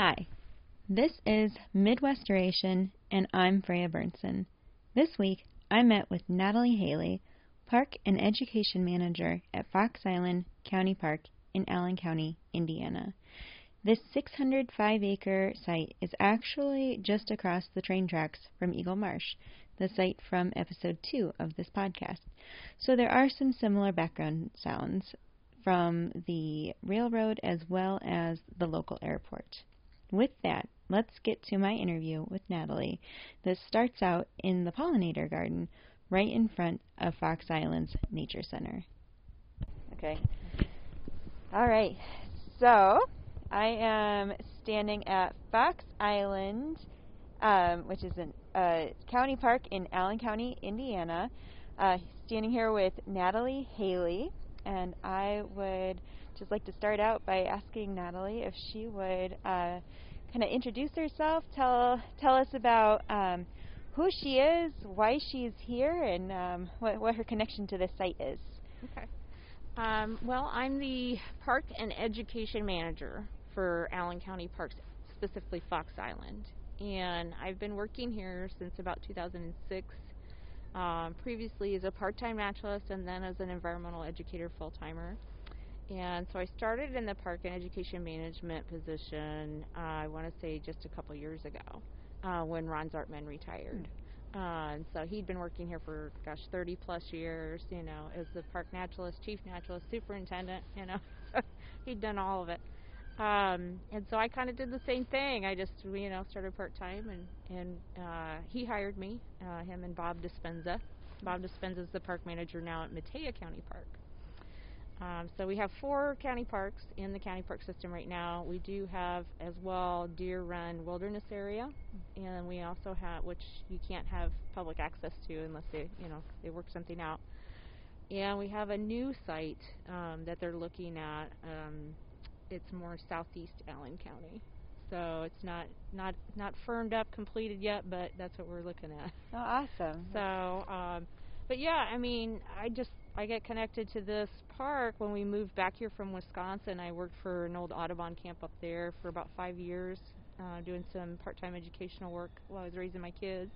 Hi, this is Midwestoration, and I'm Freya Burnson. This week, I met with Natalie Haley, Park and Education Manager at Fox Island County Park in Allen County, Indiana. This 605 acre site is actually just across the train tracks from Eagle Marsh, the site from episode 2 of this podcast. So there are some similar background sounds from the railroad as well as the local airport. With that, let's get to my interview with Natalie. This starts out in the pollinator garden right in front of Fox Island's Nature Center. Okay. All right. So, I am standing at Fox Island, um, which is a uh, county park in Allen County, Indiana. Uh, standing here with Natalie Haley, and I would just like to start out by asking Natalie if she would uh, kind of introduce herself, tell tell us about um, who she is, why she's here, and um, what, what her connection to this site is. Okay. Um, well, I'm the Park and Education Manager for Allen County Parks, specifically Fox Island. And I've been working here since about 2006. Um, previously as a part-time naturalist and then as an environmental educator full-timer. And so I started in the park and education management position, uh, I want to say just a couple years ago, uh, when Ron Zartman retired. Mm. Uh, and so he'd been working here for, gosh, 30 plus years, you know, as the park naturalist, chief naturalist, superintendent, you know. he'd done all of it. Um, and so I kind of did the same thing. I just, you know, started part time, and and uh, he hired me, uh, him and Bob Dispenza. Bob Dispenza is the park manager now at Metea County Park. Um, so we have four county parks in the county park system right now. We do have as well Deer Run Wilderness Area, and we also have which you can't have public access to unless they, you know, they work something out. And we have a new site um, that they're looking at. Um, it's more southeast Allen County. So it's not not not firmed up, completed yet, but that's what we're looking at. Oh, awesome! So, um, but yeah, I mean, I just I get connected to this park when we moved back here from Wisconsin. I worked for an old Audubon camp up there for about five years, uh, doing some part-time educational work while I was raising my kids.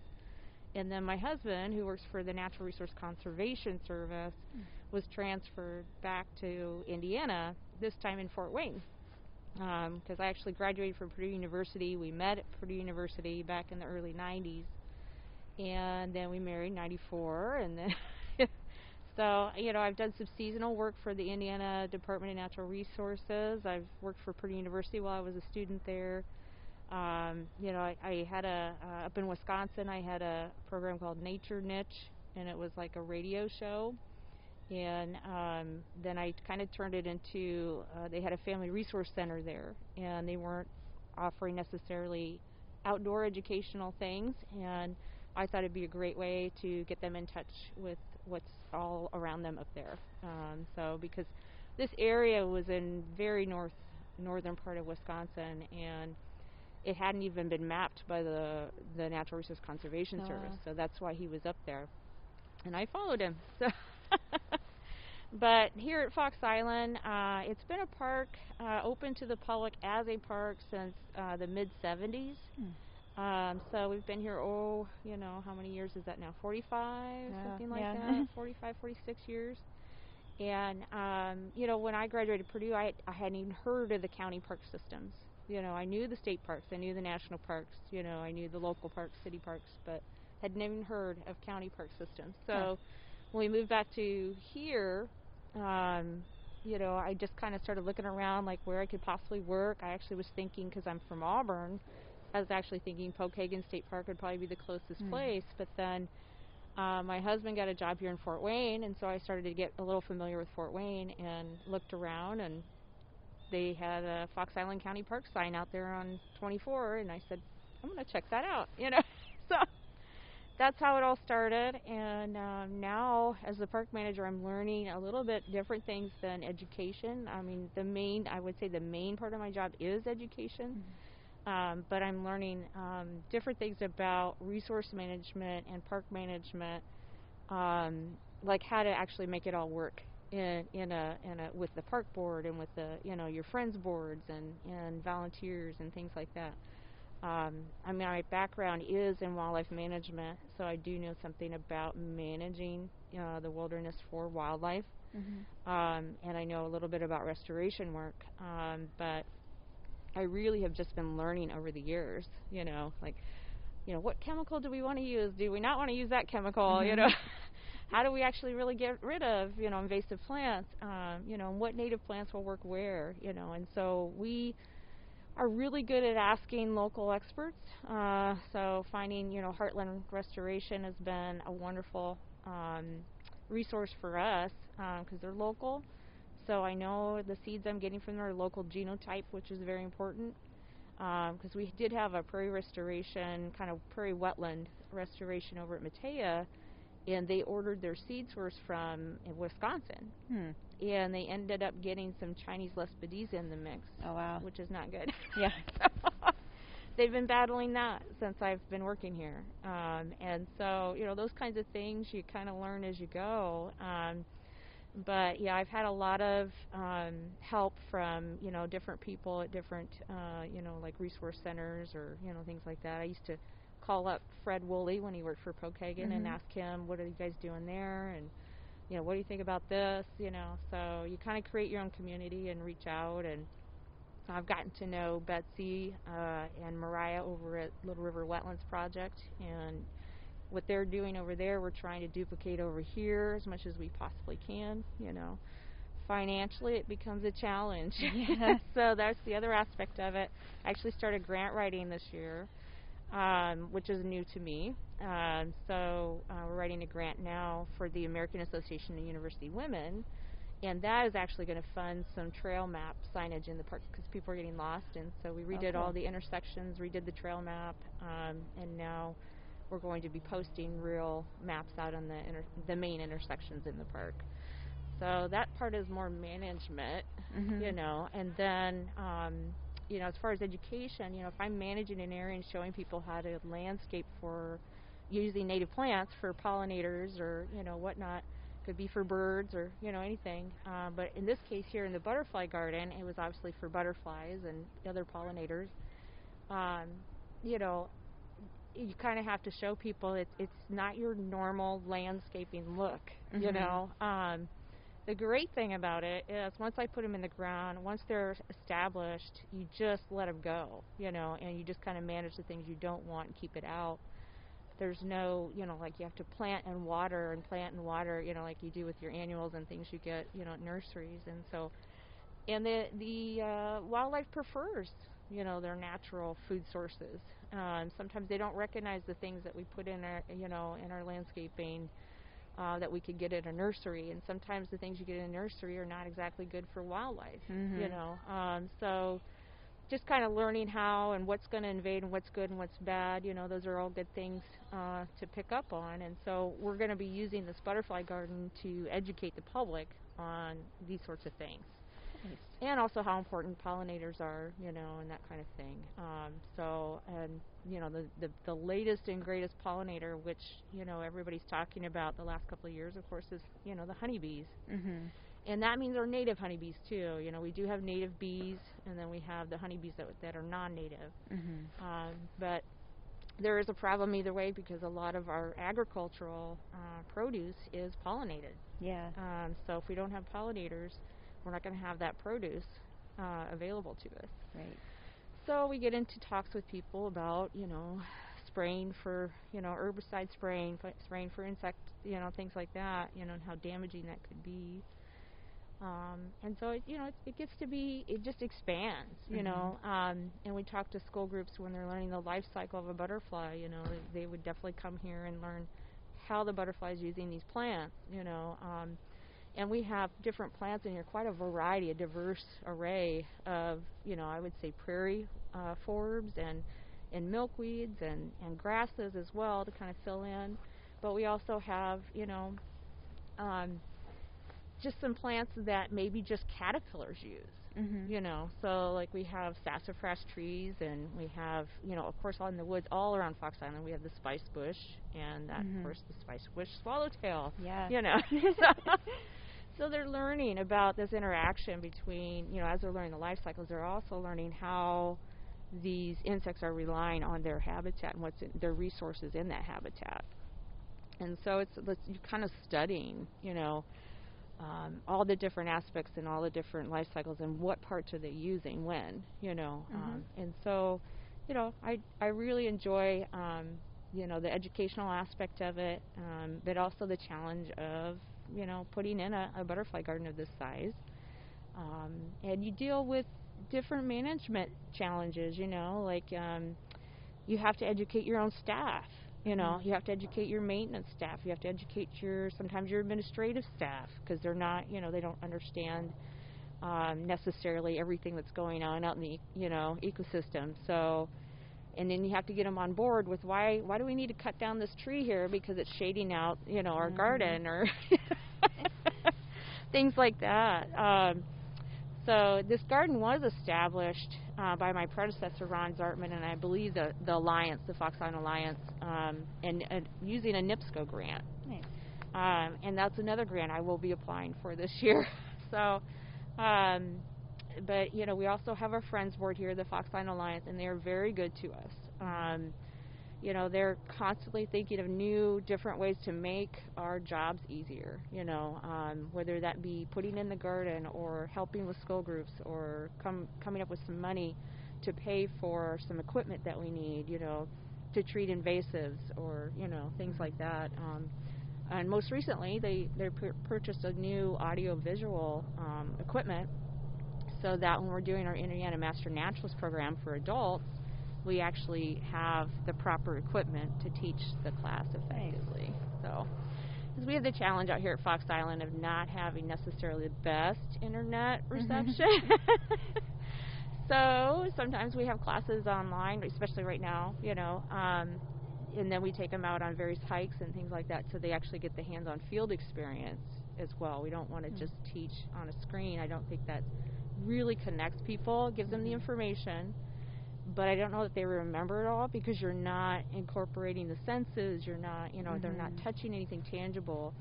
And then my husband, who works for the Natural Resource Conservation Service, mm. was transferred back to Indiana, this time in Fort Wayne. Because um, I actually graduated from Purdue University. We met at Purdue University back in the early 90s. And then we married 94. And then, so, you know, I've done some seasonal work for the Indiana Department of Natural Resources. I've worked for Purdue University while I was a student there. Um, you know, I, I had a uh, up in Wisconsin. I had a program called Nature Niche, and it was like a radio show. And um, then I kind of turned it into. Uh, they had a family resource center there, and they weren't offering necessarily outdoor educational things. And I thought it'd be a great way to get them in touch with what's all around them up there. Um, so because this area was in very north northern part of Wisconsin, and it hadn't even been mapped by the the Natural Resource Conservation oh. Service, so that's why he was up there, and I followed him. So, but here at Fox Island, uh, it's been a park uh, open to the public as a park since uh, the mid 70s. Hmm. Um, so we've been here, oh, you know, how many years is that now? 45, yeah, something like yeah. that. 45, 46 years. And um, you know, when I graduated Purdue, I, I hadn't even heard of the county park systems you know, I knew the state parks, I knew the national parks, you know, I knew the local parks, city parks, but had never even heard of county park systems. So yeah. when we moved back to here, um, you know, I just kind of started looking around like where I could possibly work. I actually was thinking, because I'm from Auburn, I was actually thinking Pokagon State Park would probably be the closest mm. place, but then uh, my husband got a job here in Fort Wayne, and so I started to get a little familiar with Fort Wayne and looked around and they had a Fox Island County Park sign out there on 24, and I said, I'm going to check that out, you know. so that's how it all started, and um, now as the park manager, I'm learning a little bit different things than education. I mean, the main, I would say, the main part of my job is education. Mm-hmm. Um, but I'm learning um, different things about resource management and park management, um, like how to actually make it all work in in a in a with the park board and with the you know your friends boards and and volunteers and things like that. Um, I mean, my background is in wildlife management, so I do know something about managing uh, the wilderness for wildlife, Mm-hmm. um, and I know a little bit about restoration work. Um, but I really have just been learning over the years. You know, like, you know, what chemical do we want to use? Do we not want to use that chemical? You Mhm. know, how do we actually really get rid of you know invasive plants? Um, you know, and what native plants will work where? You know, and so we are really good at asking local experts. Uh, so finding, you know, Heartland Restoration has been a wonderful um, resource for us because they're local. So I know the seeds I'm getting from them are local genotype, which is very important. Because we did have a prairie restoration, kind of prairie wetland restoration over at Metea, and they ordered their seed source from Wisconsin, Hmm. and they ended up getting some Chinese Lespedeza in the mix Oh wow. which is not good. Yeah. They've been battling that since I've been working here. Um, and so, you know, those kinds of things you kind of learn as you go. Um, but yeah, I've had a lot of um, help from, you know, different people at different, uh, you know, like resource centers or, you know, things like that. I used to call up Fred Woolley when he worked for Pokagon and Mhm. ask him, what are you guys doing there? And, you know, what do you think about this? You know, so you kind of create your own community and reach out and I've gotten to know Betsy uh, and Mariah over at Little River Wetlands Project, and what they're doing over there, we're trying to duplicate over here as much as we possibly can. You know, financially, it becomes a challenge. Yeah. so that's the other aspect of it. I actually started grant writing this year, um, which is new to me. Um, so uh, we're writing a grant now for the American Association of University Women and that is actually going to fund some trail map signage in the park because people are getting lost and so we redid all the intersections redid the trail map um, and now we're going to be posting real maps out on the inter- the main intersections in the park so that part is more management Mhm. you know and then um, you know as far as education you know if i'm managing an area and showing people how to landscape for using native plants for pollinators or you know whatnot could be for birds or you know anything uh, but in this case here in the butterfly garden it was obviously for butterflies and other pollinators um, you know you kind of have to show people it's it's not your normal landscaping look you Mhm. know um, the great thing about it is once I put them in the ground, once they're established, you just let them go, you know, and you just kind of manage the things you don't want and keep it out. There's no, you know, like you have to plant and water and plant and water, you know, like you do with your annuals and things you get, you know, at nurseries. And so, and the the uh, wildlife prefers, you know, their natural food sources. Um, sometimes they don't recognize the things that we put in our, you know, in our landscaping uh, that we could get at a nursery, and sometimes the things you get in a nursery are not exactly good for wildlife. You Mhm. know, um, so just kind of learning how and what's going to invade and what's good and what's bad. You know, those are all good things uh, to pick up on, and so we're going to be using this butterfly garden to educate the public on these sorts of things Nice. and also how important pollinators are, you know, and that kind of thing. Um, so, and you know, the, the the latest and greatest pollinator, which you know everybody's talking about the last couple of years, of course, is you know the honeybees, Mhm. and that means our native honeybees too. You know, we do have native bees, and then we have the honeybees that that are non-native. Mhm. Um, but there is a problem either way because a lot of our agricultural uh, produce is pollinated. Yeah. Um, so if we don't have pollinators, we're not going to have that produce uh, available to us. Right. So we get into talks with people about, you know, spraying for, you know, herbicide spraying, spraying for insect, you know, things like that, you know, and how damaging that could be. Um, and so, it, you know, it, it gets to be, it just expands, you Mhm. know. Um, and we talk to school groups when they're learning the life cycle of a butterfly, you know, they, they would definitely come here and learn how the butterfly is using these plants, you know. Um, and we have different plants in here, quite a variety, a diverse array of, you know, I would say prairie uh, forbs and and milkweeds and and grasses as well to kind of fill in. But we also have, you know, um, just some plants that maybe just caterpillars use. Mhm. You know, so like we have sassafras trees, and we have, you know, of course, all in the woods all around Fox Island, we have the spice bush, and that, Mhm. of course, the spice bush swallowtail Yeah. you know. so, So they're learning about this interaction between, you know, as they're learning the life cycles, they're also learning how these insects are relying on their habitat and what's in their resources in that habitat. And so it's, it's you're kind of studying, you know, um, all the different aspects and all the different life cycles and what parts are they using when, you know. Mm-hmm. Um, and so, you know, I I really enjoy, um, you know, the educational aspect of it, um, but also the challenge of, you know, putting in a, a butterfly garden of this size. Um, and you deal with different management challenges, you know, like um, you have to educate your own staff. You know, Mhm. you have to educate your maintenance staff. You have to educate your sometimes your administrative staff because they're not, you know, they don't understand um, necessarily everything that's going on out in the, you know, ecosystem. So, and then you have to get them on board with why why do we need to cut down this tree here because it's shading out, you know, our Mhm. garden or things like that. Um, so this garden was established uh, by my predecessor Ron Zartman and I believe the the Alliance, the Fox Island Alliance, um, and, and using a NIPSCO grant. Nice. Um, and that's another grant I will be applying for this year. so, um, but you know, we also have our friends board here, the Fox Island Alliance, and they are very good to us. Um, you know, they're constantly thinking of new, different ways to make our jobs easier. You know, um, whether that be putting in the garden or helping with school groups or come coming up with some money to pay for some equipment that we need. You know, to treat invasives or you know things like that. Um, and most recently, they they pur- purchased a new audio visual um, equipment so that when we're doing our Indiana Master Naturalist program for adults, we actually have the proper equipment to teach the class effectively. So, because we have the challenge out here at Fox Island of not having necessarily the best internet reception. so sometimes we have classes online, especially right now, you know, um, and then we take them out on various hikes and things like that, so they actually get the hands-on field experience as well. We don't want to Mm. just teach on a screen. I don't think that really connects people, gives them the information, but I don't know that they remember it all because you're not incorporating the senses. You're not, you know, they're not Mhm. touching anything tangible,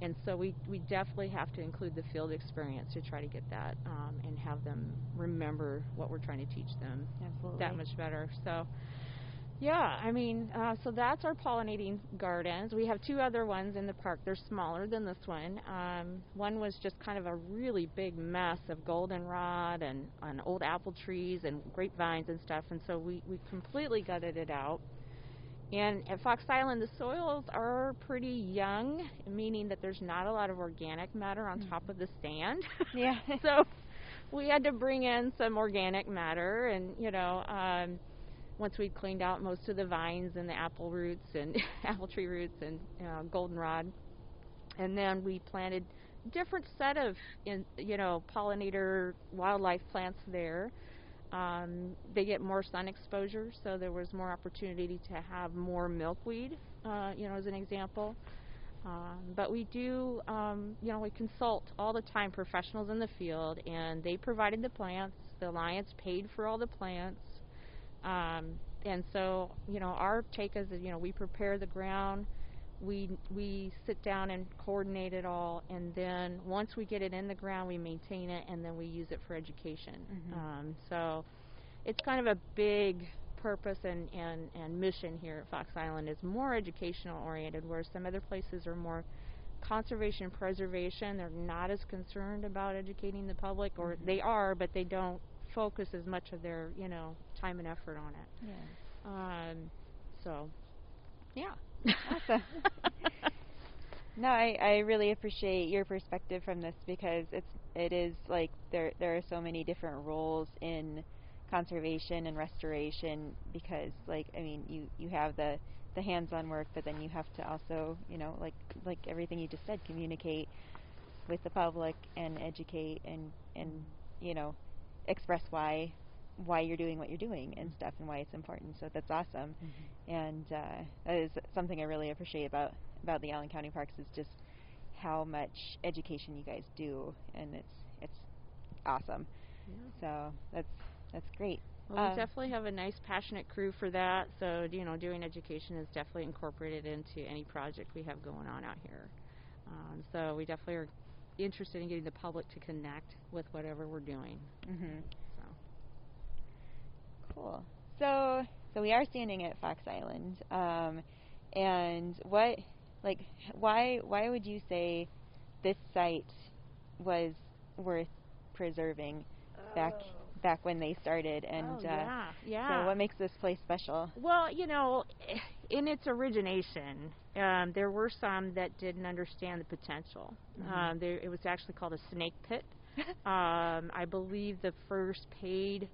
and so we we definitely have to include the field experience to try to get that um, and have them remember what we're trying to teach them Absolutely. that much better. So, yeah, I mean, uh, so that's our pollinating gardens. We have two other ones in the park. They're smaller than this one. Um, one was just kind of a really big mess of goldenrod and, and old apple trees and grapevines and stuff, and so we, we completely gutted it out. And at Fox Island, the soils are pretty young, meaning that there's not a lot of organic matter on top of the sand. Yeah. so we had to bring in some organic matter, and you know, um, once we'd cleaned out most of the vines and the apple roots and apple tree roots and uh, goldenrod, and then we planted different set of in, you know pollinator wildlife plants there. Um, they get more sun exposure, so there was more opportunity to have more milkweed, uh, you know, as an example. Um, but we do, um, you know, we consult all the time professionals in the field, and they provided the plants. The alliance paid for all the plants, um, and so, you know, our take is, that, you know, we prepare the ground, we we sit down and coordinate it all, and then once we get it in the ground, we maintain it, and then we use it for education. Mhm. Um, so, it's kind of a big purpose and, and, and mission here at Fox Island is more educational oriented, where some other places are more conservation preservation. They're not as concerned about educating the public, or Mhm. they are, but they don't focus as much of their you know time and effort on it. Yeah. Um, so, yeah. Awesome. No, I, I really appreciate your perspective from this because it's it is like there there are so many different roles in conservation and restoration because like I mean you you have the the hands-on work but then you have to also you know like like everything you just said communicate with the public and educate and and you know express why why you're doing what you're doing and stuff and why it's important so that's awesome and uh, that is something I really appreciate about about the Allen County Parks is just how much education you guys do, and it's it's awesome. So that's that's great. Well, we Um, definitely have a nice, passionate crew for that. So, you know, doing education is definitely incorporated into any project we have going on out here. Um, so we definitely are interested in getting the public to connect with whatever we're doing. Mhm. So. Cool. So, so we are standing at Fox Island, um, and what, like, why, why would you say this site was worth preserving back, back when they started? And oh, uh, yeah, yeah. so, what makes this place special? Well, you know, in its origination, um, there were some that didn't understand the potential. Mhm. Um, there, it was actually called a snake pit. um, I believe the first paid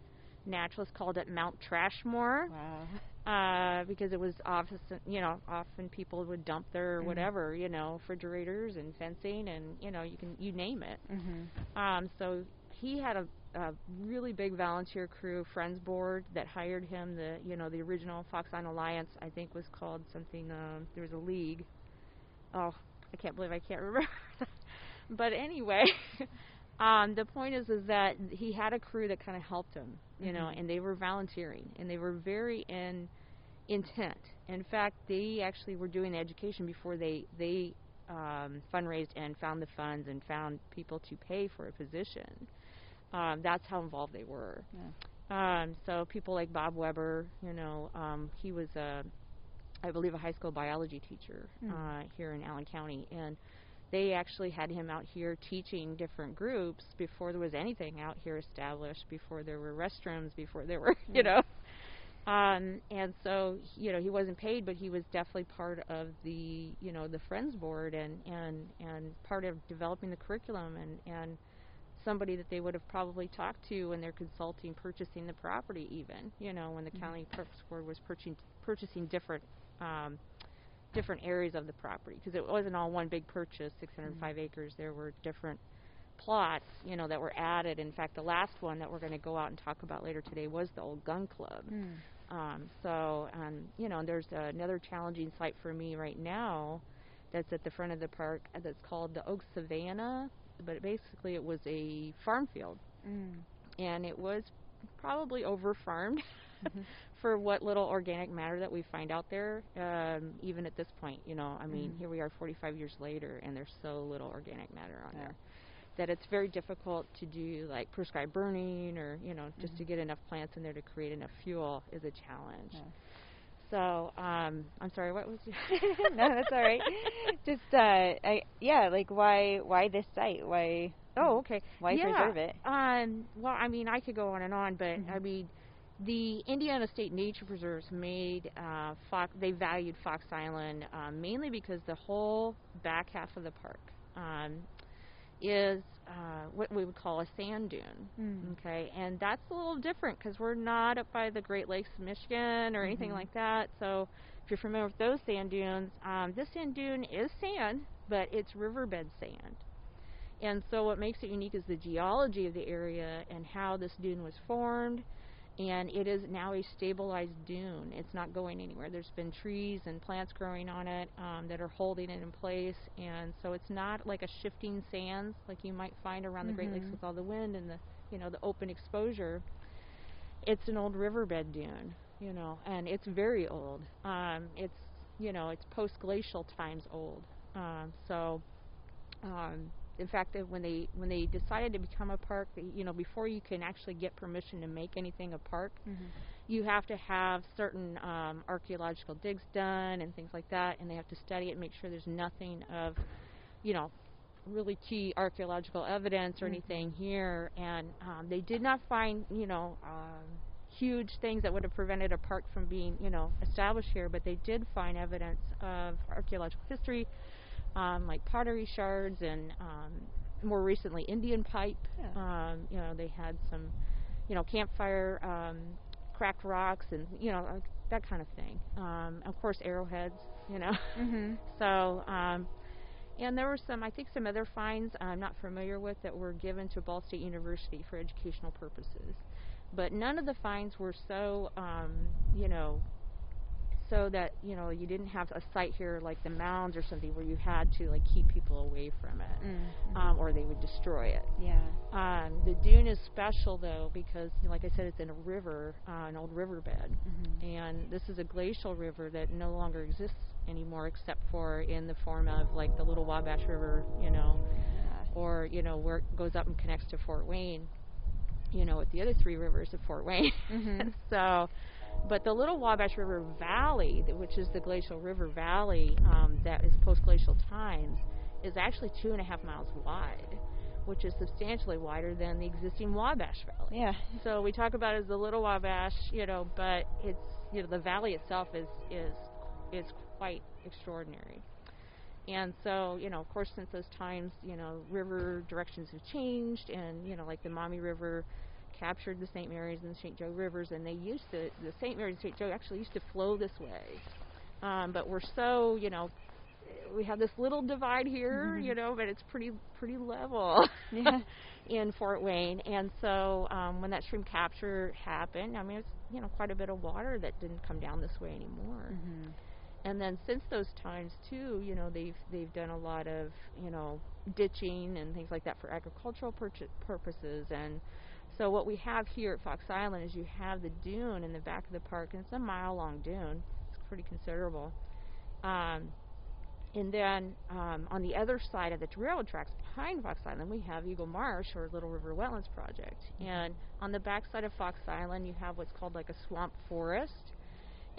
naturalist called it Mount Trashmore Wow. uh, because it was often, you know, often people would dump their Mhm. whatever, you know, refrigerators and fencing and you know, you can you name it. Mhm. Um, so he had a, a really big volunteer crew, Friends Board, that hired him. The you know the original Fox Island Alliance, I think, was called something. Um, there was a league. Oh, I can't believe I can't remember. but anyway, um, the point is is that he had a crew that kind of helped him, you know, Mhm. and they were volunteering and they were very in intent. In fact, they actually were doing education before they they um, fundraised and found the funds and found people to pay for a position. Um, that's how involved they were. Yeah. Um, so people like Bob Weber, you know, um, he was a, I believe, a high school biology teacher Hmm. uh, here in Allen County, and they actually had him out here teaching different groups before there was anything out here established, before there were restrooms, before there were, you Hmm. know. Um, and so, you know, he wasn't paid, but he was definitely part of the, you know, the Friends Board and and and part of developing the curriculum and and somebody that they would have probably talked to when they're consulting purchasing the property, even, you know, when the Mhm. county parks board was purchasing purchasing different um, different areas of the property because it wasn't all one big purchase, 605 acres. There were different plots, you know, that were added. In fact, the last one that we're going to go out and talk about later today was the old gun club. Mm. Um, so, um, you know, there's another challenging site for me right now that's at the front of the park that's called the Oak Savannah, but basically it was a farm field, Mm. and it was probably over farmed Mhm. for what little organic matter that we find out there. Um, even at this point, you know, I mean, Mhm. here we are 45 years later, and there's so little organic matter on Yeah. there that it's very difficult to do like prescribed burning or you know just to Mhm. get enough plants in there to create enough fuel is a challenge. Yeah. So um, I'm sorry, what was your no, that's all right. Just uh, I yeah, like why why this site? Why Oh, okay. why yeah. preserve it? Um, well, I mean, I could go on and on, but I Mhm. mean, the Indiana State Nature Preserves made uh, Fox. They valued Fox Island um, mainly because the whole back half of the park um, is uh, what we would call a sand dune. Mm. Okay, and that's a little different because we're not up by the Great Lakes of Michigan or anything Mhm. like that. So, if you're familiar with those sand dunes, um, this sand dune is sand, but it's riverbed sand. And so, what makes it unique is the geology of the area and how this dune was formed. And it is now a stabilized dune. It's not going anywhere. There's been trees and plants growing on it um, that are holding it in place. And so it's not like a shifting sands like you might find around the Great Lakes Mhm. with all the wind and the you know the open exposure. It's an old riverbed dune, you know, and it's very old. Um, it's you know it's post glacial times old. Um, so um, in fact, when they when they decided to become a park, you know, before you can actually get permission to make anything a park, Mhm. you have to have certain um, archaeological digs done and things like that, and they have to study it, and make sure there's nothing of, you know, really key archaeological evidence or Mhm. anything here. And um, they did not find, you know, um, huge things that would have prevented a park from being, you know, established here, but they did find evidence of archaeological history, um, like pottery shards and um, more recently Indian pipe. Yeah. Um, you know, they had some, you know, campfire um, cracked rocks and you know like that kind of thing. Um, of course, arrowheads. You know, Mhm. so um, and there were some, I think, some other finds I'm not familiar with that were given to Ball State University for educational purposes. But none of the finds were so, um, you know, so that you know you didn't have a site here like the mounds or something where you had to like keep people away from it, Mm. um, or they would destroy it. Yeah. Um, the dune is special though because, you know, like I said, it's in a river, uh, an old riverbed, Mhm. and this is a glacial river that no longer exists anymore, except for in the form of like the Little Wabash River, you know, or you know where it goes up and connects to Fort Wayne, you know, with the other three rivers of Fort Wayne. Mm-hmm. so, but the Little Wabash River Valley, which is the glacial river valley um, that is post-glacial times, is actually two and a half miles wide, which is substantially wider than the existing Wabash Valley. Yeah. So we talk about it as the Little Wabash, you know, but it's you know the valley itself is is is quite extraordinary. And so, you know, of course, since those times, you know, river directions have changed, and you know, like the Maumee River captured the St. Mary's and the St. Joe rivers, and they used to the St. Mary's and St. Joe actually used to flow this way. Um, but we're so, you know, we have this little divide here, Mhm. you know, but it's pretty pretty level Yeah. in Fort Wayne. And so um, when that stream capture happened, I mean, it's you know quite a bit of water that didn't come down this way anymore. Mhm. And then since those times too, you know, they've they've done a lot of you know ditching and things like that for agricultural purch- purposes. And so what we have here at Fox Island is you have the dune in the back of the park, and it's a mile long dune. It's pretty considerable. Um, and then um, on the other side of the railroad tracks behind Fox Island, we have Eagle Marsh or Little River Wetlands Project. And on the back side of Fox Island, you have what's called like a swamp forest.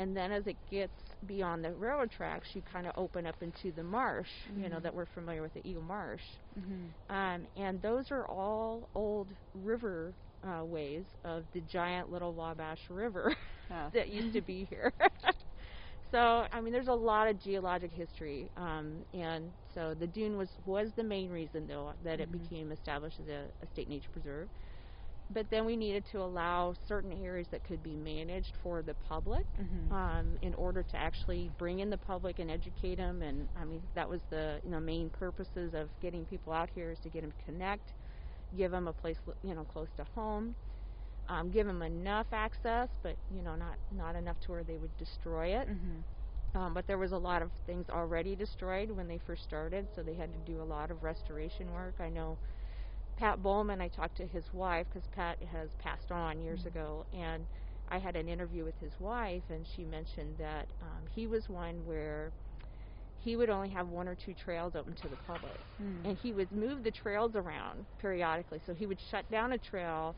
And then as it gets beyond the railroad tracks, you kind of open up into the marsh, you know, Mhm. that we're familiar with, the Eagle Marsh. Mhm. Um, and those are all old river uh, ways of the giant Little Wabash River Oh. that used to be here. so, I mean, there's a lot of geologic history, um, and so the dune was was the main reason, though, that it Mhm. became established as a, a state nature preserve. But then we needed to allow certain areas that could be managed for the public Mhm. um, in order to actually bring in the public and educate them. And I mean, that was the you know main purposes of getting people out here is to get them to connect, give them a place you know close to home, um, give them enough access, but you know not not enough to where they would destroy it. Mhm. Um, but there was a lot of things already destroyed when they first started, so they had to do a lot of restoration work. I know Pat Bowman, I talked to his wife because Pat has passed on years Mhm. ago, and I had an interview with his wife, and she mentioned that um, he was one where he would only have one or two trails open to the public, Mm. and he would move the trails around periodically. So he would shut down a trail,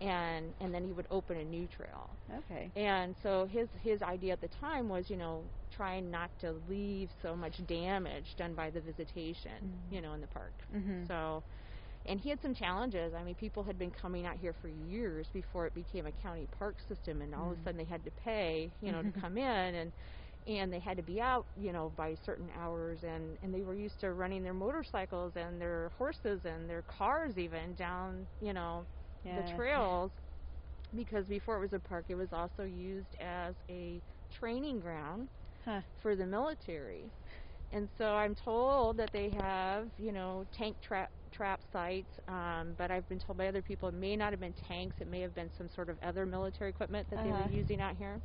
and and then he would open a new trail. Okay. And so his his idea at the time was, you know, trying not to leave so much damage done by the visitation, Mhm. you know, in the park. Mhm. So, and he had some challenges. I mean, people had been coming out here for years before it became a county park system, and all of Mhm. a sudden they had to pay, you know, to come in and. And they had to be out, you know, by certain hours, and and they were used to running their motorcycles and their horses and their cars even down, you know, Yeah. the trails because before it was a park, it was also used as a training ground Huh. for the military. And so I'm told that they have, you know, tank trap trap sites, um, but I've been told by other people it may not have been tanks. It may have been some sort of other military equipment that they Uh-huh. were using out here.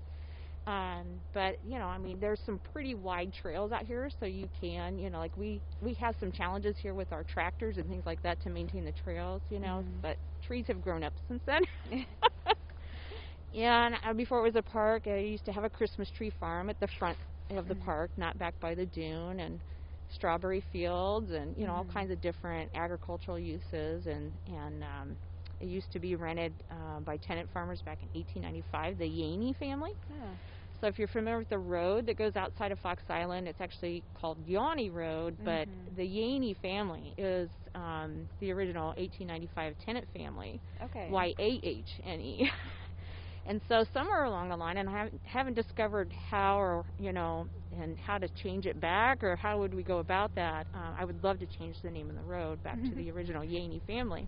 Um, but you know, I mean, there's some pretty wide trails out here, so you can, you know, like we we have some challenges here with our tractors and things like that to maintain the trails, you know. Mhm. But trees have grown up since then. and uh, before it was a park, I used to have a Christmas tree farm at the front of the Mhm. park, not back by the dune, and strawberry fields, and you know, all Mhm. kinds of different agricultural uses, and and um, it used to be rented uh, by tenant farmers back in 1895, the Yahne family. Oh. So if you're familiar with the road that goes outside of Fox Island, it's actually called Yohne Road, but Mhm. the Yahne family is um, the original 1895 tenant family, Okay. Y-A-H-N-E. and so somewhere along the line, and I haven't, haven't discovered how or, you know, and how to change it back or how would we go about that. Uh, I would love to change the name of the road back to the original Yahne family.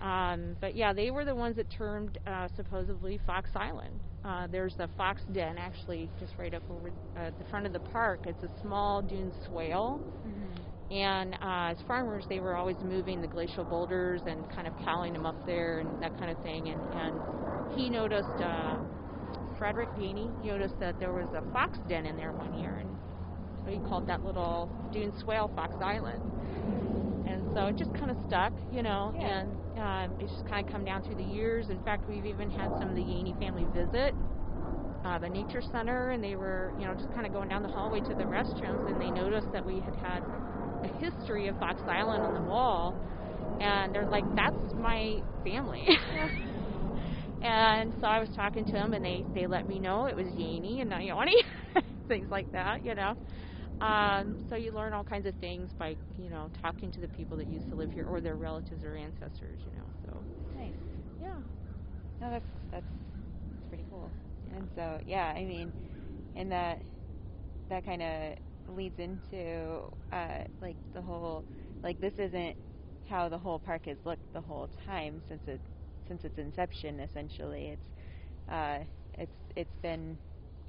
Um, but yeah, they were the ones that termed uh, supposedly Fox Island. Uh, there's the Fox Den actually just right up over uh, the front of the park. It's a small dune swale, Mhm. and uh, as farmers, they were always moving the glacial boulders and kind of piling them up there and that kind of thing. And, and he noticed, uh, Frederick Yahne noticed that there was a fox den in there one year, and so he called that little dune swale Fox Island. And so it just kind of stuck, you know, Yeah. and um, it's just kind of come down through the years. In fact, we've even had some of the Yahne family visit uh, the nature center, and they were, you know, just kind of going down the hallway to the restrooms, and they noticed that we had had a history of Fox Island on the wall, and they're like, "That's my family." and so I was talking to them, and they they let me know it was Yahne and not Yanni, things like that, you know. Um, so you learn all kinds of things by you know talking to the people that used to live here or their relatives or ancestors, you know. So nice. Yeah. No, that's that's that's pretty cool. Yeah. And so yeah, I mean, and that that kind of leads into uh, like the whole like this isn't how the whole park has looked the whole time since it since its inception. Essentially, it's uh, it's it's been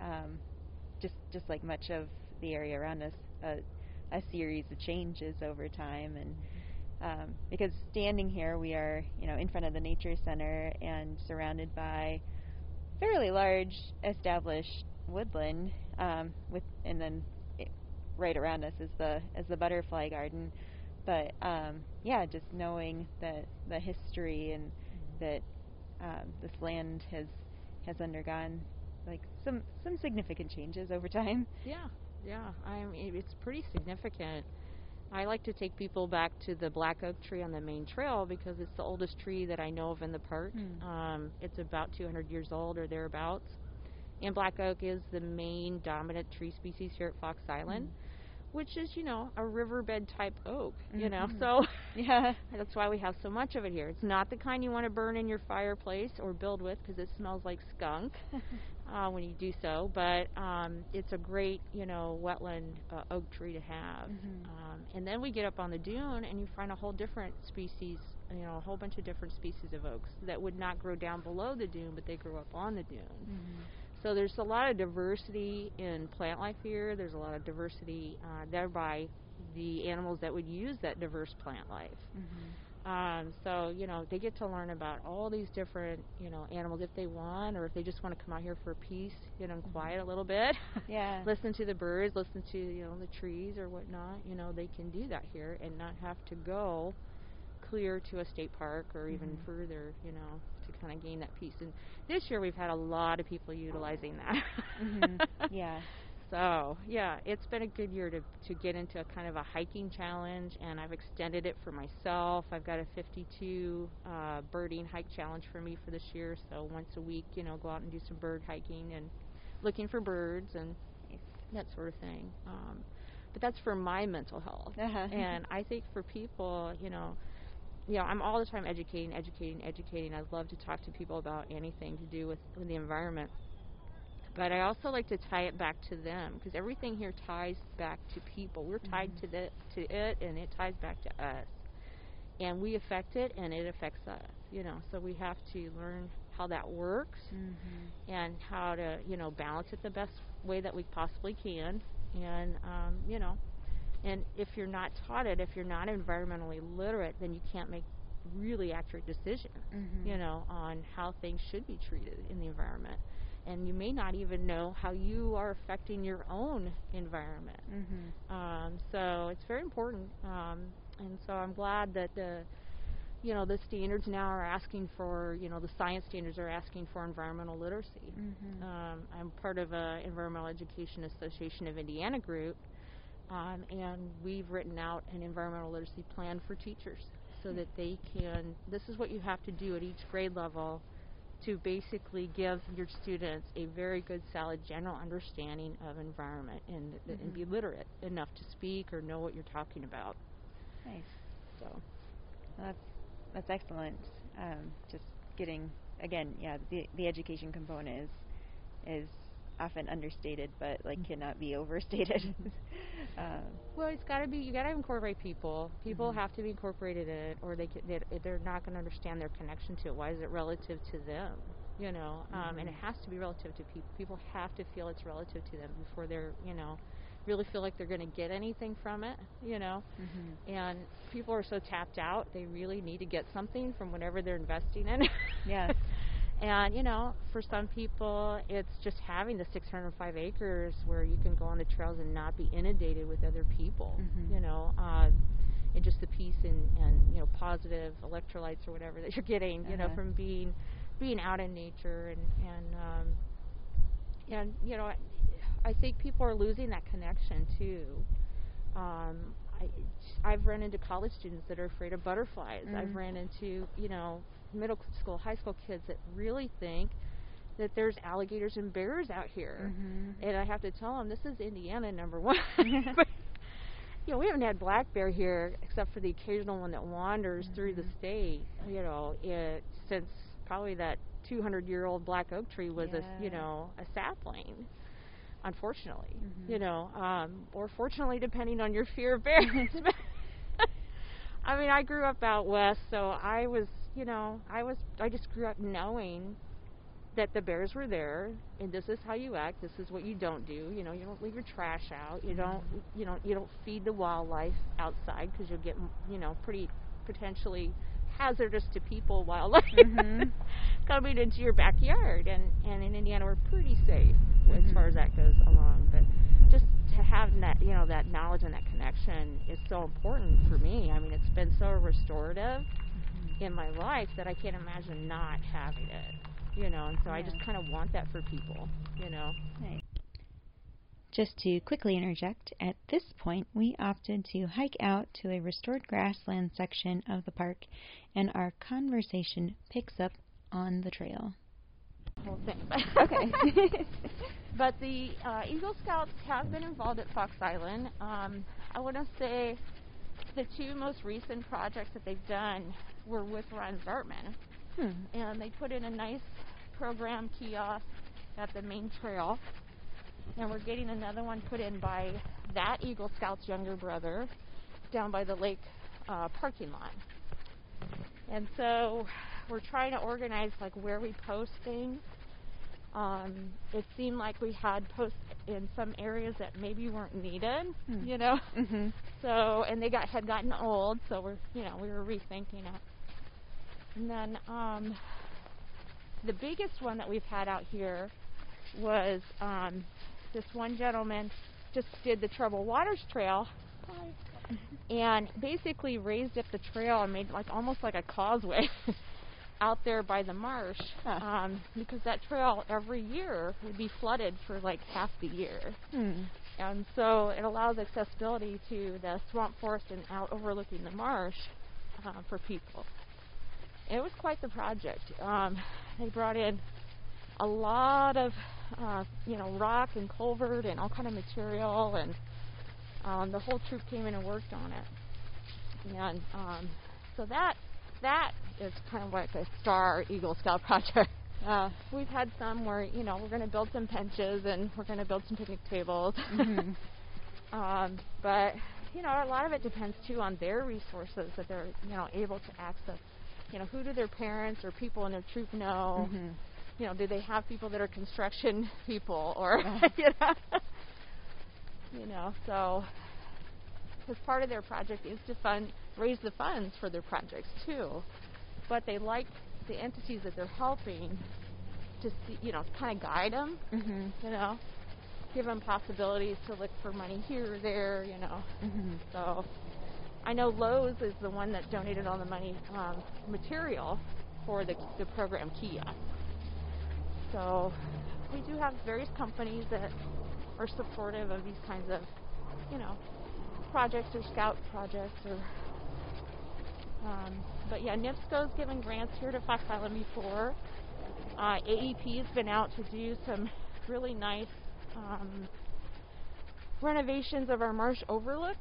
um, just just like much of the area around us, a, a series of changes over time and. Um, because standing here, we are, you know, in front of the nature center and surrounded by fairly large established woodland, um, with and then it, right around us is the is the butterfly garden. But um, yeah, just knowing the the history and that um, this land has has undergone like some some significant changes over time. Yeah, yeah. I mean, it's pretty significant. I like to take people back to the black oak tree on the main trail because it's the oldest tree that I know of in the park. Mm. Um, it's about 200 years old or thereabouts. And black oak is the main dominant tree species here at Fox Island. Mm which is, you know, a riverbed type oak, mm-hmm. you know. Mm-hmm. So yeah, that's why we have so much of it here. It's not the kind you want to burn in your fireplace or build with because it smells like skunk uh, when you do so. But um, it's a great, you know, wetland uh, oak tree to have. Mm-hmm. Um, and then we get up on the dune and you find a whole different species, you know, a whole bunch of different species of oaks that would not grow down below the dune, but they grow up on the dune. Mm-hmm. So there's a lot of diversity in plant life here. There's a lot of diversity, uh, thereby the animals that would use that diverse plant life. Mm-hmm. Um, so you know they get to learn about all these different you know animals if they want, or if they just want to come out here for peace, you know, mm-hmm. quiet a little bit. Yeah. listen to the birds, listen to you know the trees or whatnot. You know they can do that here and not have to go clear to a state park or even mm-hmm. further. You know to kind of gain that peace. And this year we've had a lot of people utilizing that. mm-hmm. Yeah. So yeah, it's been a good year to to get into a kind of a hiking challenge, and I've extended it for myself. I've got a 52 uh, birding hike challenge for me for this year. So once a week, you know, go out and do some bird hiking and looking for birds and that sort of thing. Um, but that's for my mental health, uh-huh. and I think for people, you know, you know, I'm all the time educating, educating, educating. I love to talk to people about anything to do with, with the environment. But I also like to tie it back to them because everything here ties back to people. We're tied mm-hmm. to the to it, and it ties back to us, and we affect it, and it affects us. You know, so we have to learn how that works mm-hmm. and how to you know balance it the best way that we possibly can, and um, you know and if you're not taught it, if you're not environmentally literate, then you can't make really accurate decisions, mm-hmm. you know, on how things should be treated in the environment. And you may not even know how you are affecting your own environment. Mm-hmm. Um, so it's very important. Um, and so I'm glad that the you know the standards now are asking for you know the science standards are asking for environmental literacy. Mm-hmm. Um, I'm part of a Environmental Education Association of Indiana group, um, and we've written out an environmental literacy plan for teachers so that they can, this is what you have to do at each grade level to basically give your students a very good, solid, general understanding of environment and, mm-hmm. and be mm-hmm. literate enough to speak or know what you're talking about. Nice. So that's that's excellent. Um, just getting again, yeah, the the education component is is often understated, but like mm-hmm. cannot be overstated. Um, well, it's got to be. You got to incorporate people. People mm-hmm. have to be incorporated in it, or they, they they're not going to understand their connection to it. Why is it relative to them? You know, um, mm-hmm. and it mm-hmm. has to be relative to people. People have to feel it's relative to them before they're, you know, really feel like they're going to get anything from it. You know, mm-hmm. and people are so tapped out. They really need to get something from whatever they're investing in. yes. And you know, for some people, it's just having the 605 acres where you can go on the trails and not be inundated with other people. Mm-hmm. You know, uh, and just the peace and, and you know positive electrolytes or whatever that you're getting. Uh-huh. You know, uh-huh. from being being out in nature and and um, and you know, I, I think people are losing that connection too. Um, I, I've run into college students that are afraid of butterflies. Mm. I've ran into, you know, middle school, high school kids that really think that there's alligators and bears out here. Mhm. And I have to tell them this is Indiana number one. but, you know, we haven't had black bear here except for the occasional one that wanders through the Mhm. state. You know, it since probably that 200 year old black oak tree was a you know a sapling. Unfortunately, Mhm. you know, um, or fortunately, depending on your fear of bears. I mean, I grew up out west, so I was, you know, I was, I just grew up knowing that the bears were there, and this is how you act. This is what you don't do. You know, you don't leave your trash out. You don't, you know, you don't feed the wildlife outside because you'll get, you know, pretty potentially hazardous to people wildlife Mhm. coming into your backyard. And and in Indiana, we're pretty safe as Mhm. far as that goes along. But just to have that, you know, that knowledge and that connection is so important for me. I mean, it's been so restorative. In my life that I can't imagine not having it. You know, and so I just kind of want that for people. You know. Right. Just to quickly interject, at this point we opted to hike out to a restored grassland section of the park, and our conversation picks up on the trail. whole thing. Okay. but the uh, Eagle Scouts have been involved at Fox Island. Um, I want to say the two most recent projects that they've done were with Ron Zartman, Hmm. and they put in a nice program kiosk at the main trail. And we're getting another one put in by that Eagle Scout's younger brother down by the lake uh, parking lot. And so we're trying to organize like where we post things. Um, it seemed like we had posts in some areas that maybe weren't needed, Hmm. you know. Mhm. So and they got had gotten old, so we're you know we were rethinking it. And then um, the biggest one that we've had out here was um, this one gentleman just did the Troubled Waters Trail and basically raised up the trail and made like almost like a causeway out there by the marsh Huh. um, because that trail every year would be flooded for like half the year. Hmm. And so it allows accessibility to the swamp forest and out overlooking the marsh uh, for people. It was quite the project. Um, they brought in a lot of, uh, you know, rock and culvert and all kind of material, and um, the whole troop came in and worked on it. And um, so that that is kind of like a star Eagle Scout project. Uh, We've had some where you know we're going to build some benches and we're going to build some picnic tables. Mhm. um, but you know a lot of it depends too on their resources that they're you know able to access. You know who do their parents or people in their troop know? Mhm. You know do they have people that are construction people or Yeah. you know you know so because part of their project is to fund raise the funds for their projects too but they like the entities that they're helping to see you know kind of guide them Mhm. you know give them possibilities to look for money here or there you know Mhm. so I know Lowe's is the one that donated all the money um, material for the the program Kia so we do have various companies that are supportive of these kinds of you know projects or scout projects or um, but yeah, NIPSCO's given grants here to Fox Island before. Uh, AEP has been out to do some really nice um, renovations of our marsh overlook.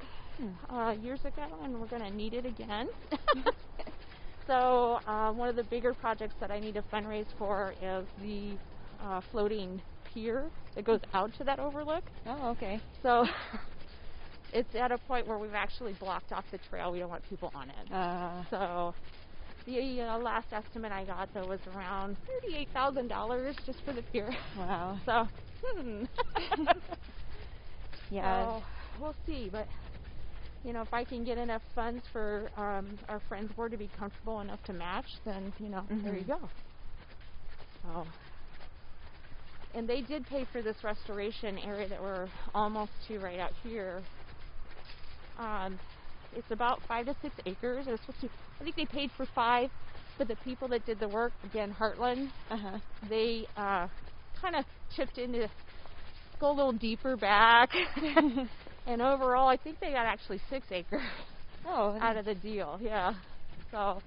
Uh, years ago, and we're going to need it again. so uh, one of the bigger projects that I need to fundraise for is the uh, floating pier that goes out to that overlook. Oh, okay. So it's at a point where we've actually blocked off the trail. We don't want people on it. Uh, So the uh, last estimate I got though was around thirty-eight thousand dollars just for the pier. wow. So hmm. Yeah. So we'll see, but you know, if I can get enough funds for um, our friends board to be comfortable enough to match, then you know, there you Mhm. go. So, and they did pay for this restoration area that we're almost to right out here. Um, it's about five to six acres. Was supposed to. I think they paid for five, but the people that did the work, again, Heartland, Uh huh. they uh, kind of chipped in to go a little deeper back. And overall, I think they got actually six acres Oh, out of the deal. Yeah. So,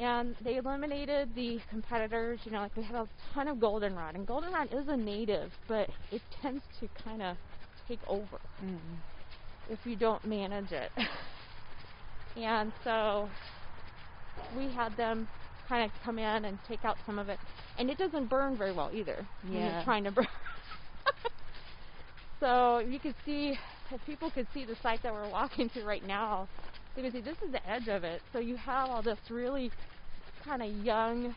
and they eliminated the competitors. You know, like we have a ton of goldenrod, and goldenrod is a native, but it tends to kind of take over Mm. if you don't manage it. and so we had them kind of come in and take out some of it, and it doesn't burn very well either. when Yeah. you're trying to burn. So you can see, if people could see the site that we're walking to right now, you can see this is the edge of it. So you have all this really kind of young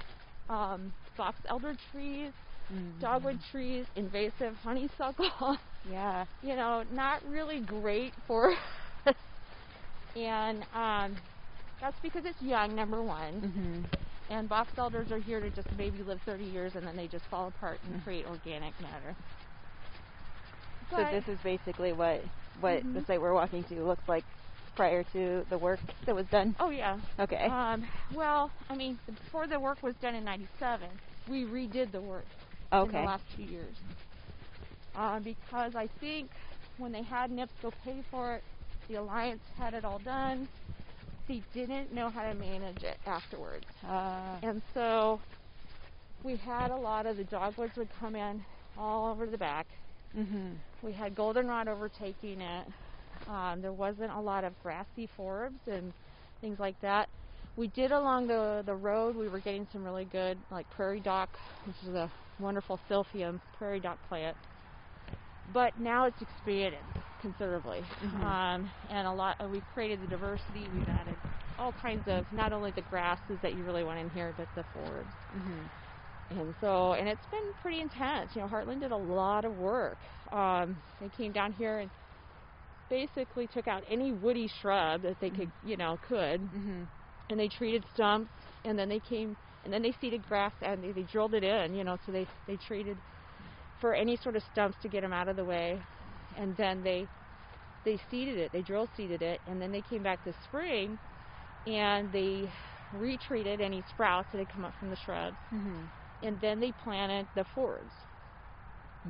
um, box elder trees, Mm. dogwood trees, invasive honeysuckle. Yeah. you know, not really great for. and um, that's because it's young, number one. Mm-hmm And box elders are here to just maybe live 30 years and then they just fall apart and Mm. create organic matter. So this is basically what what the Mhm. site we're walking to looks like prior to the work that was done. Oh yeah. Okay. Um, well, I mean, before the work was done in '97, we redid the work in the last two years. Uh, because I think when they had NIPSCO pay for it, the alliance had it all done. They didn't know how to manage it afterwards. Uh, And so we had a lot of the dogwoods would come in all over the back. Mhm. We had goldenrod overtaking it. Um, there wasn't a lot of grassy forbs and things like that. We did along the the road. We were getting some really good like prairie dock, which is a wonderful silphium prairie dock plant. But now it's expanded considerably, Mhm. um, and a lot. Uh, we've created the diversity. We've added all kinds of not only the grasses that you really want in here, but the forbs. Mhm. And so, and it's been pretty intense. You know, Heartland did a lot of work. Um, they came down here and basically took out any woody shrub that they could, you know, could, Mhm. and they treated stumps, and then they came, and then they seeded grass, and they, they drilled it in, you know, so they they treated for any sort of stumps to get them out of the way, and then they they seeded it, they drill seeded it, and then they came back this spring, and they retreated any sprouts that had come up from the shrubs Mhm. And then they planted the forbs.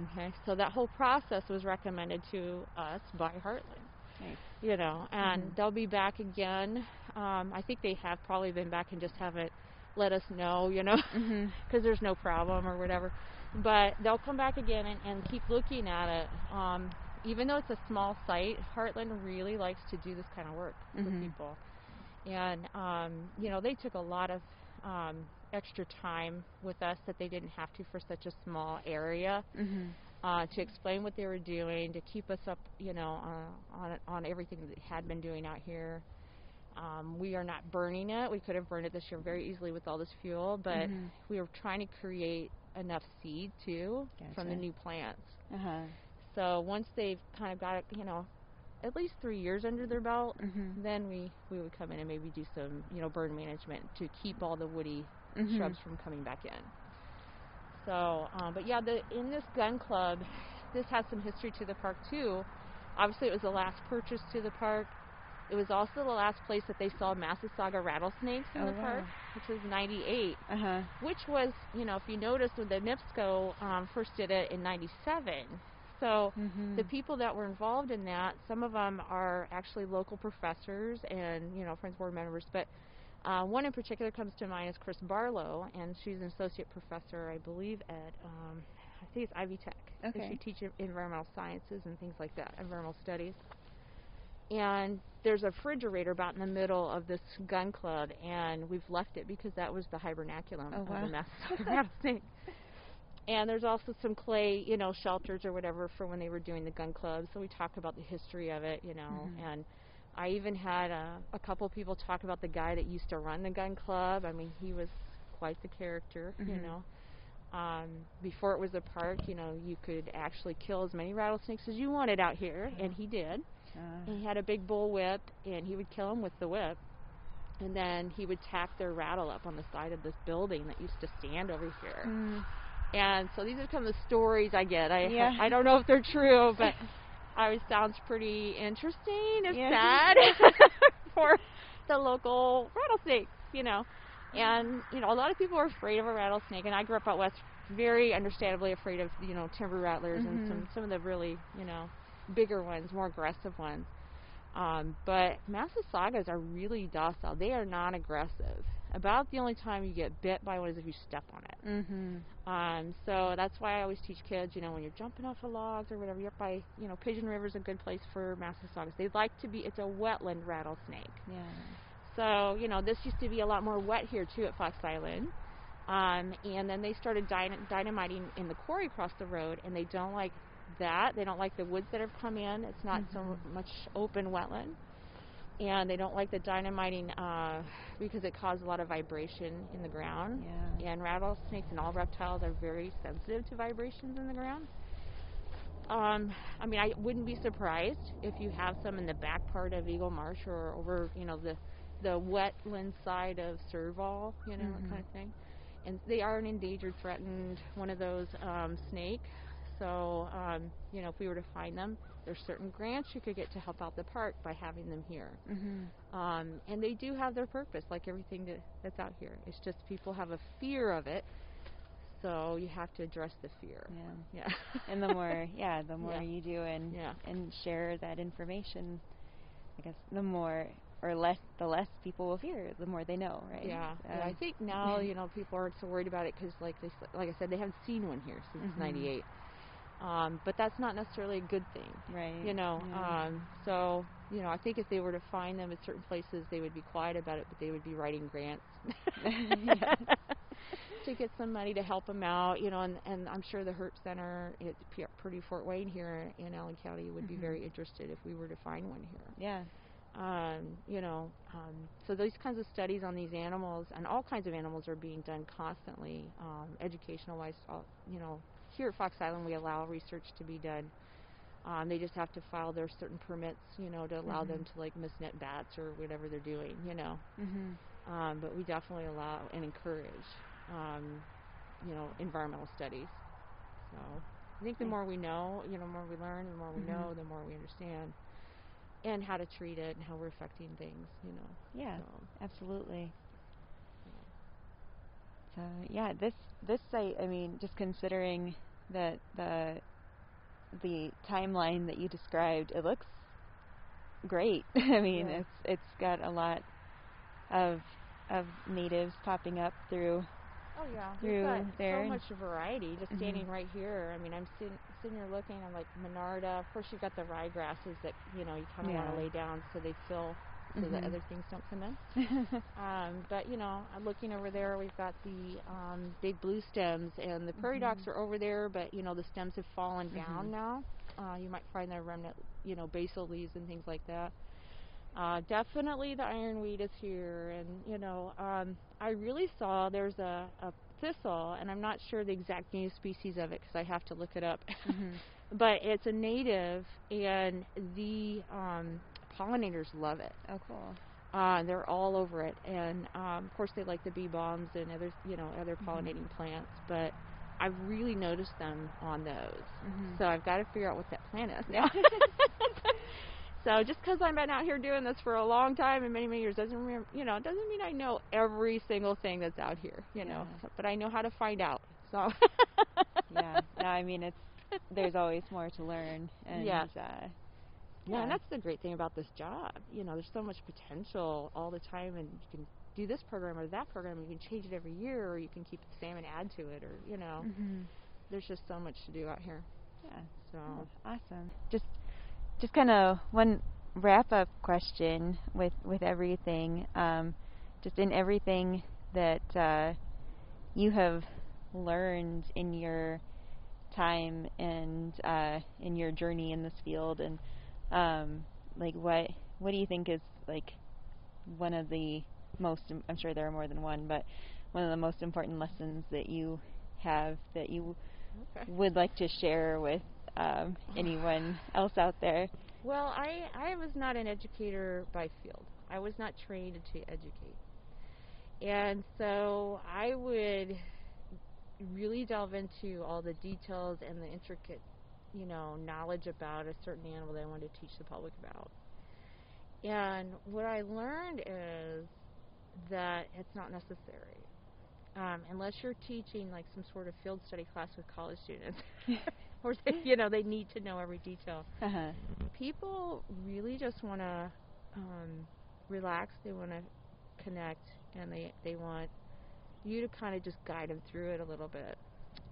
Okay, so that whole process was recommended to us by Heartland. Nice. You know, and Mhm. they'll be back again. Um, I think they have probably been back and just haven't let us know, you know, because there's no problem or whatever. But they'll come back again and, and keep looking at it. Um, even though it's a small site, Heartland really likes to do this kind of work for Mhm. people. And um, you know, they took a lot of um, extra time with us that they didn't have to for such a small area Mhm. uh, to explain what they were doing, to keep us up, you know, uh, on on everything that they had been doing out here. Um, we are not burning it. We could have burned it this year very easily with all this fuel, but Mhm. we were trying to create enough seed too from the new plants. Uh-huh. So once they've kind of got it, you know, at least three years under their belt, Mhm. then we we would come in and maybe do some, you know, burn management to keep all the woody Mhm. shrubs from coming back in. So, um, but yeah, the in this gun club, this has some history to the park too. Obviously, it was the last purchase to the park. It was also the last place that they saw Massasauga rattlesnakes in Oh, the wow. park, which was '98 Uh-huh. which was, you know, if you notice when the NIPSCO um, first did it in '97. So Mhm. the people that were involved in that, some of them are actually local professors and, you know, Friends Board members, but uh, one in particular comes to mind is Chris Barlow, and she's an associate professor, I believe, at, um, I think it's Ivy Tech. Okay. She teaches environmental sciences and things like that, environmental studies. And there's a refrigerator about in the middle of this gun club, and we've left it because that was the hibernaculum Oh, of wow. the Massasauga rattlesnake. And there's also some clay, you know, shelters or whatever for when they were doing the gun club. So we talk about the history of it, you know. Mhm. And I even had a, a couple people talk about the guy that used to run the gun club. I mean, he was quite the character, you Mhm. know. Um, before it was a park, you know, you could actually kill as many rattlesnakes as you wanted out here, and he did. Uh, And he had a big bull whip, and he would kill them with the whip. And then he would tack their rattle up on the side of this building that used to stand over here. mm. And so these are some of the stories I get. I Yeah. I don't know if they're true, but I it sounds pretty interesting. It's Yeah. sad for the local rattlesnakes, you know. And you know, a lot of people are afraid of a rattlesnake, and I grew up out west, very understandably afraid of you know timber rattlers Mhm. and some some of the really you know bigger ones, more aggressive ones. Um, but Massasaugas are really docile. They are not aggressive. About the only time you get bit by one is if you step on it. Mm-hmm. Um, so that's why I always teach kids, you know, when you're jumping off of logs or whatever, you're up by, you know, Pigeon River's is a good place for Massasaugas. They like to be, it's a wetland rattlesnake. Yeah. So, you know, this used to be a lot more wet here too at Fox Island. Um, and then they started dyna- dynamiting in the quarry across the road, and they don't like that. They don't like the woods that have come in. It's not so Mhm. much open wetland. And they don't like the dynamiting uh, because it causes a lot of vibration in the ground. Yeah. And rattlesnakes and all reptiles are very sensitive to vibrations in the ground. Um, I mean, I wouldn't be surprised if you have some in the back part of Eagle Marsh or over, you know, the the wetland side of Serval, you know, Mhm. that kind of thing. And they are an endangered, threatened one of those um, snake. So, um, you know, if we were to find them, there's certain grants you could get to help out the park by having them here. Mm-hmm. Um, and they do have their purpose, like everything that, that's out here. It's just people have a fear of it, so you have to address the fear. Yeah. Yeah. and the more, yeah, the more Yeah. you do and Yeah. and share that information, I guess the more or less, the less people will hear, the more they know, right? Yeah, yeah, I Um, think now you know people aren't so worried about it because, like they, like I said, they haven't seen one here since Mhm. '98. Um, but that's not necessarily a good thing, right. you know. Yeah. Um, so you know, I think if they were to find them at certain places, they would be quiet about it, but they would be writing grants to get some money to help them out, you know. And, and I'm sure the Hurt Center at P- Purdue Fort Wayne here in Allen County would be Mhm. very interested if we were to find one here yeah. um, you know, um, so those kinds of studies on these animals and all kinds of animals are being done constantly, um, educational wise. All, you know, here at Fox Island, we allow research to be done. Um, they just have to file their certain permits, you know, to allow them Mhm. to like mist net bats or whatever they're doing, you know. Mm-hmm. Um, but we definitely allow and encourage, um, you know, environmental studies. So I think the more we know, you know, the more we learn, the more we Mhm. know, the more we understand, and how to treat it and how we're affecting things, you know. Yeah. So, Absolutely. Yeah. So yeah, this this site. I mean, just considering that the the timeline that you described, it looks great. I mean, Yeah. it's it's got a lot of of natives popping up through. Oh yeah, through there so much variety. Just Mhm. standing right here, I mean, I'm sitting sitting here looking. I'm like Monarda. Of course, you've got the ryegrasses that you know you kind of want to lay down so they fill, so that Mhm. other things don't come in. Um, but you know, I'm looking over there, we've got the um, big blue stems, and the prairie docks Mhm. are over there. But you know, the stems have fallen down Mhm. now. Uh, you might find there remnant, you know, basal leaves and things like that. Uh, definitely the ironweed is here, and you know, um, I really saw there's a, a thistle, and I'm not sure the exact name species of it because I have to look it up. Mhm. but it's a native, and the um, pollinators love it. Oh, cool. Uh, they're all over it, and um, of course they like the bee balms and other, you know, other Mhm. pollinating plants. But I've really noticed them on those, Mhm. so I've got to figure out what that plant is now. so just because I've been out here doing this for a long time and many many years doesn't mean, you know, doesn't mean I know every single thing that's out here, you know. Yeah. But I know how to find out. So yeah. No, I mean it's there's always more to learn, and Yes. uh, Yeah, and that's the great thing about this job. You know, there's so much potential all the time, and you can do this program or that program. You can change it every year, or you can keep it the same and add to it, or you know, mhm. there's just so much to do out here. yeah. So, awesome. Just just kind of one wrap up question with with everything. Um, just in everything that uh, you have learned in your time and uh, in your journey in this field, and um, like what what do you think is like one of the most? im- sure there are more than one, but one of the most important lessons that you have that you okay. would like to share with um, anyone else out there? Well, I I was not an educator by field. I was not trained to educate, and so I would really delve into all the details and the intricate, you know, knowledge about a certain animal that I wanted to teach the public about. And what I learned is that it's not necessary. um, unless you're teaching like some sort of field study class with college students, or they, you know they need to know every detail. Uh-huh. People really just want to um, relax. They want to connect, and they they want you to kind of just guide them through it a little bit.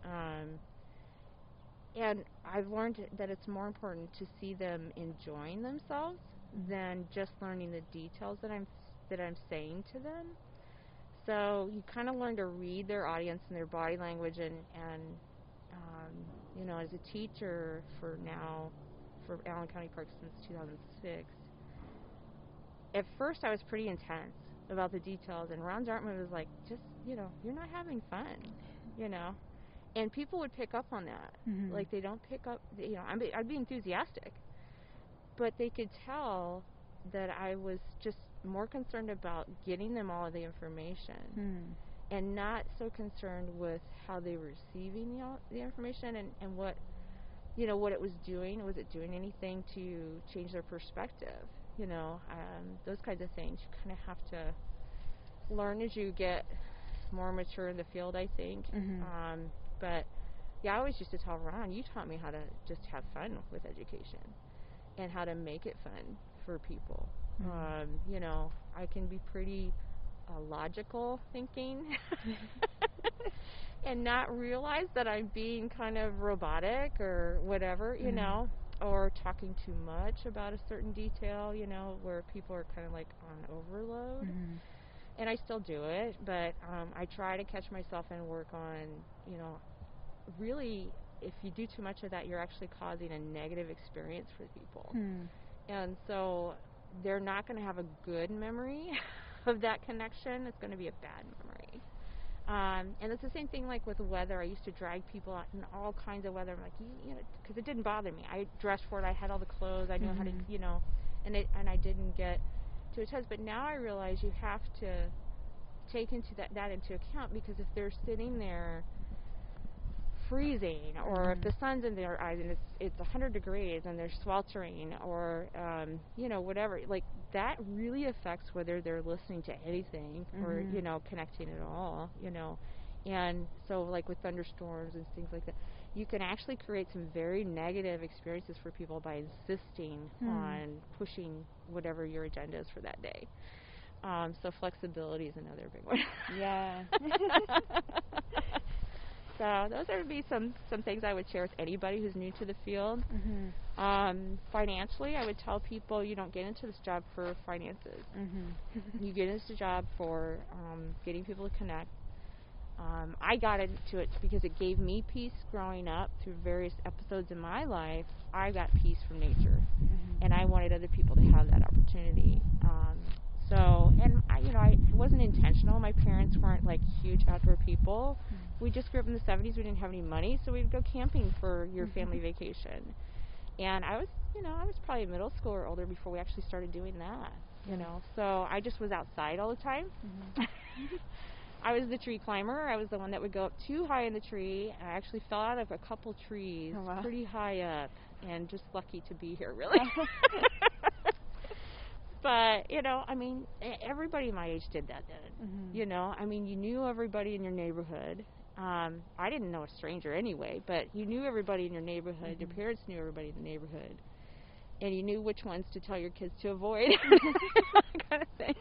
Um, and I've learned that it's more important to see them enjoying themselves than just learning the details that I'm that I'm saying to them. So you kind of learn to read their audience and their body language, and and um, you know, as a teacher for now for Allen County Parks since 2006. At first, I was pretty intense about the details, and Ron Zartman was like, "Just you know, you're not having fun," you know, and people would pick up on that. Mhm. Like they don't pick up, you know, I'm, be- I'd be enthusiastic, but they could tell that I was just more concerned about getting them all of the information Hmm. and not so concerned with how they were receiving the, all- the information and, and what you know what it was doing was it doing anything to change their perspective you know um, those kinds of things you kind of have to learn as you get more mature in the field i think Mhm. um, but yeah i always used to tell ron you taught me how to just have fun with education and how to make it fun for people Mhm. um, you know i can be pretty uh, logical thinking and not realize that I'm being kind of robotic or whatever, you Mhm. know, or talking too much about a certain detail, you know, where people are kind of like on overload. Mhm. And I still do it, but um, I try to catch myself and work on, you know, really, if you do too much of that, you're actually causing a negative experience for people Hmm. and so they're not going to have a good memory of that connection. It's going to be a bad memory. Um, and it's the same thing like with weather. I used to drag people out in all kinds of weather. I'm like, you, you know, because it didn't bother me. I dressed for it. I had all the clothes. I knew how to, Mhm. you know, and it, and I didn't get to a test. But now I realize you have to take into that that into account because if they're sitting there freezing or if the sun's in their eyes and it's it's 100 degrees and they're sweltering or um you know whatever like that really affects whether they're listening to anything or Mhm. you know connecting at all you know and so like with thunderstorms and things like that you can actually create some very negative experiences for people by insisting Hmm. on pushing whatever your agenda is for that day um, so flexibility is another big one Yeah. so those would be some some things I would share with anybody who's new to the field. Mhm. Um, financially, I would tell people you don't get into this job for finances. Mhm. You get into this job for um, getting people to connect. Um, I got into it because it gave me peace growing up through various episodes in my life. I got peace from nature, Mhm. and I wanted other people to have that opportunity. Um, so, and I, you know, I, it wasn't intentional. My parents weren't like huge outdoor people. We just grew up in the 70s. We didn't have any money, so we'd go camping for your Mhm. family vacation. And I was, you know, I was probably middle school or older before we actually started doing that. You know, so I just was outside all the time. Mhm. I was the tree climber. I was the one that would go up too high in the tree. I actually fell out of a couple trees Oh, wow. pretty high up and just lucky to be here, really. but, you know, I mean, everybody my age did that then. Mhm. You know, I mean, you knew everybody in your neighborhood. Um, I didn't know a stranger anyway, but you knew everybody in your neighborhood. Your Mhm. parents knew everybody in the neighborhood. And you knew which ones to tell your kids to avoid. kind of thing.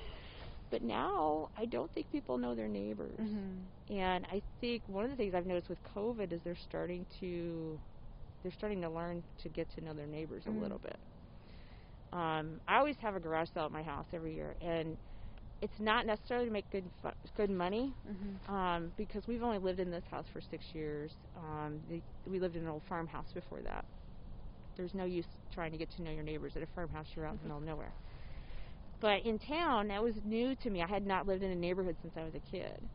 But now, I don't think people know their neighbors. Mhm. And I think one of the things I've noticed with COVID is they're starting to they're starting to learn to get to know their neighbors a little bit. Um, I always have a garage sale at my house every year, and it's not necessarily to make good fu- good money Mhm. um, because we've only lived in this house for six years. Um, the, we lived in an old farmhouse before that. There's no use trying to get to know your neighbors at a farmhouse. You're out in the middle of nowhere. But in town, that was new to me. I had not lived in a neighborhood since I was a kid,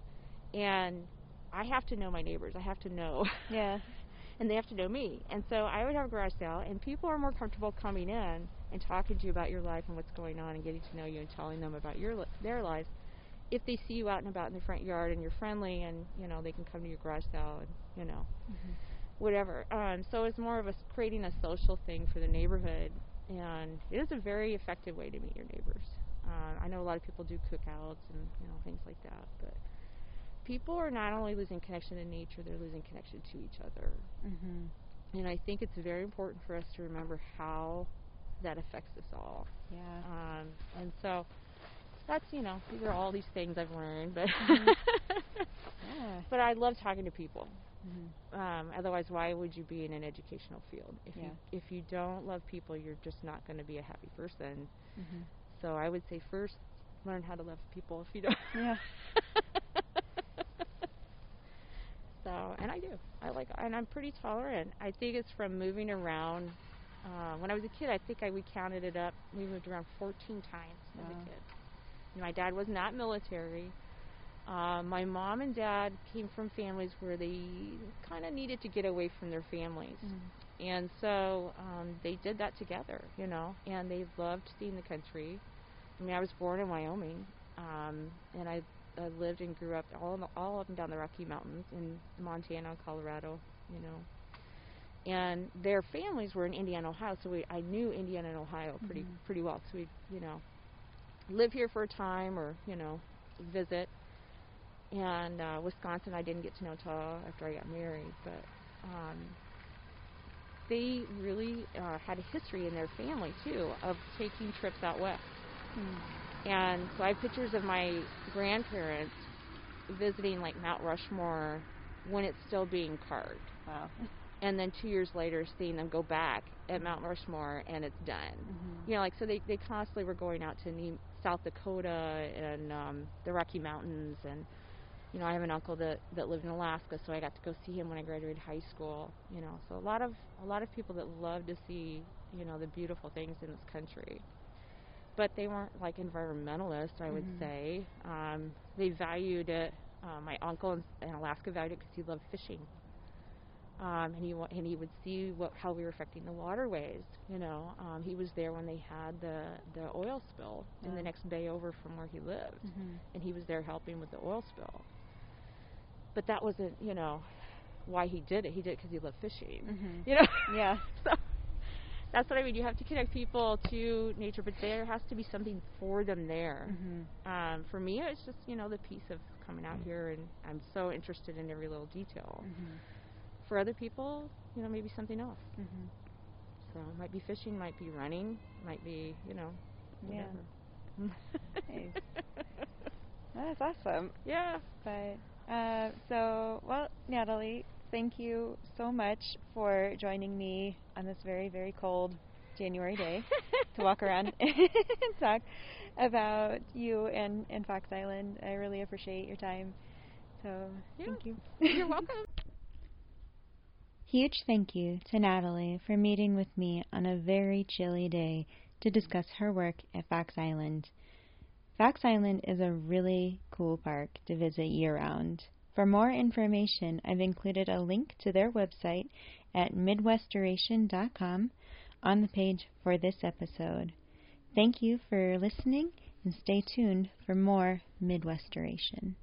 and I have to know my neighbors. I have to know, Yeah. and they have to know me. And so I would have a garage sale, and people are more comfortable coming in and talking to you about your life and what's going on, and getting to know you and telling them about your li- their lives. If they see you out and about in the front yard and you're friendly, and you know they can come to your garage sale, and you know Mhm. whatever. Um, so it's more of a creating a social thing for the neighborhood, and it is a very effective way to meet your neighbors. Uh, I know a lot of people do cookouts and you know things like that, but people are not only losing connection to nature, they're losing connection to each other. Mhm. And I think it's very important for us to remember how that affects us all. Yeah. Um, and so that's you know these are all these things I've learned, but Mhm. Yeah. but I love talking to people. Mhm. Um, otherwise, why would you be in an educational field? If Yeah. you if you don't love people, you're just not going to be a happy person. Mhm. So I would say first learn how to love people if you don't. Yeah. so and I do. I like and I'm pretty tolerant. I think it's from moving around. Uh, when I was a kid, I think I we counted it up. We moved around 14 times as a kid. My dad was not military. Uh, my mom and dad came from families where they kind of needed to get away from their families. Mhm. And so um, they did that together, you know, and they loved seeing the country. I mean, I was born in Wyoming, um, and I, I lived and grew up all, all up and down the Rocky Mountains in Montana, Colorado, you know. And their families were in Indiana, Ohio, so we, I knew Indiana and Ohio pretty Mhm. pretty well. So we, you know, live here for a time or you know, visit. And uh, Wisconsin, I didn't get to know until after I got married, but um, they really uh, had a history in their family too of taking trips out west. Mm. And so I have pictures of my grandparents visiting like Mount Rushmore when it's still being carved. Wow. And then two years later, seeing them go back at Mount Rushmore and it's done. Mhm. You know, like so they they constantly were going out to New South Dakota and um, the Rocky Mountains, and you know I have an uncle that that lived in Alaska, so I got to go see him when I graduated high school. You know, so a lot of a lot of people that love to see you know the beautiful things in this country. But they weren't like environmentalists, I would Mhm. say. Um, they valued it. Uh, my uncle in, in Alaska valued it because he loved fishing um, and he wa- and he would see what how we were affecting the waterways. You know, um, he was there when they had the the oil spill in the next bay over from where he lived, Mhm. and he was there helping with the oil spill. But that wasn't, you know, why he did it. He did it because he loved fishing. Mhm. You know. Yeah. so that's what I mean. You have to connect people to nature, but there has to be something for them there. Mhm. Um, for me, it's just you know the piece of coming out here, and I'm so interested in every little detail Mhm. For other people, you know, maybe something else. Mhm. So it might be fishing, might be running, might be, you know, Yeah. whatever. Nice. That's awesome. yeah. But uh, so, well, Natalie, thank you so much for joining me on this very, very cold January day to walk around and talk about you and, and Fox Island. I really appreciate your time. So, Yeah. thank you. You're welcome. Huge thank you to Natalie for meeting with me on a very chilly day to discuss her work at Fox Island. Fox Island is a really cool park to visit year round. For more information, I've included a link to their website at midwestoration.com on the page for this episode. Thank you for listening and stay tuned for more Midwestoration.